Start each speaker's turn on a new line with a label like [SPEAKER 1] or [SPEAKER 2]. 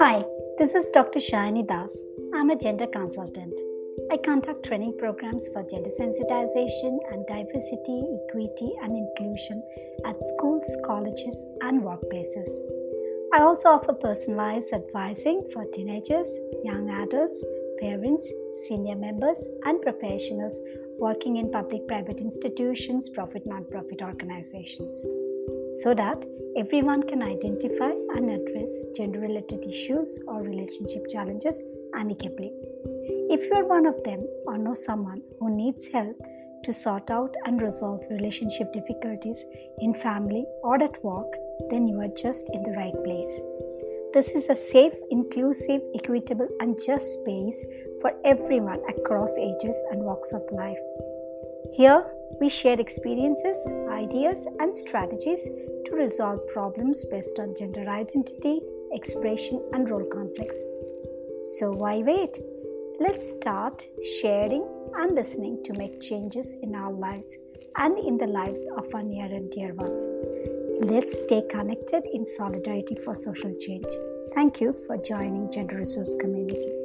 [SPEAKER 1] Hi, this is Dr. Shani Das. I'm a gender consultant. I conduct training programs for gender sensitization and diversity, equity, and inclusion at schools, colleges, and workplaces. I also offer personalized advising for teenagers, young adults, parents, senior members, and professionals working in public private institutions, profit non-profit organizations, so that everyone can identify and address gender related issues or relationship challenges amicably. If you are one of them or know someone who needs help to sort out and resolve relationship difficulties in family or at work, then you are just in the right place. This is a safe, inclusive, equitable, and just space for everyone across ages and walks of life. Here, we share experiences, ideas, and strategies to resolve problems based on gender identity, expression, and role conflicts. So, why wait? Let's start sharing and listening to make changes in our lives and in the lives of our near and dear ones. Let's stay connected in solidarity for social change. Thank you for joining GendeResource Community.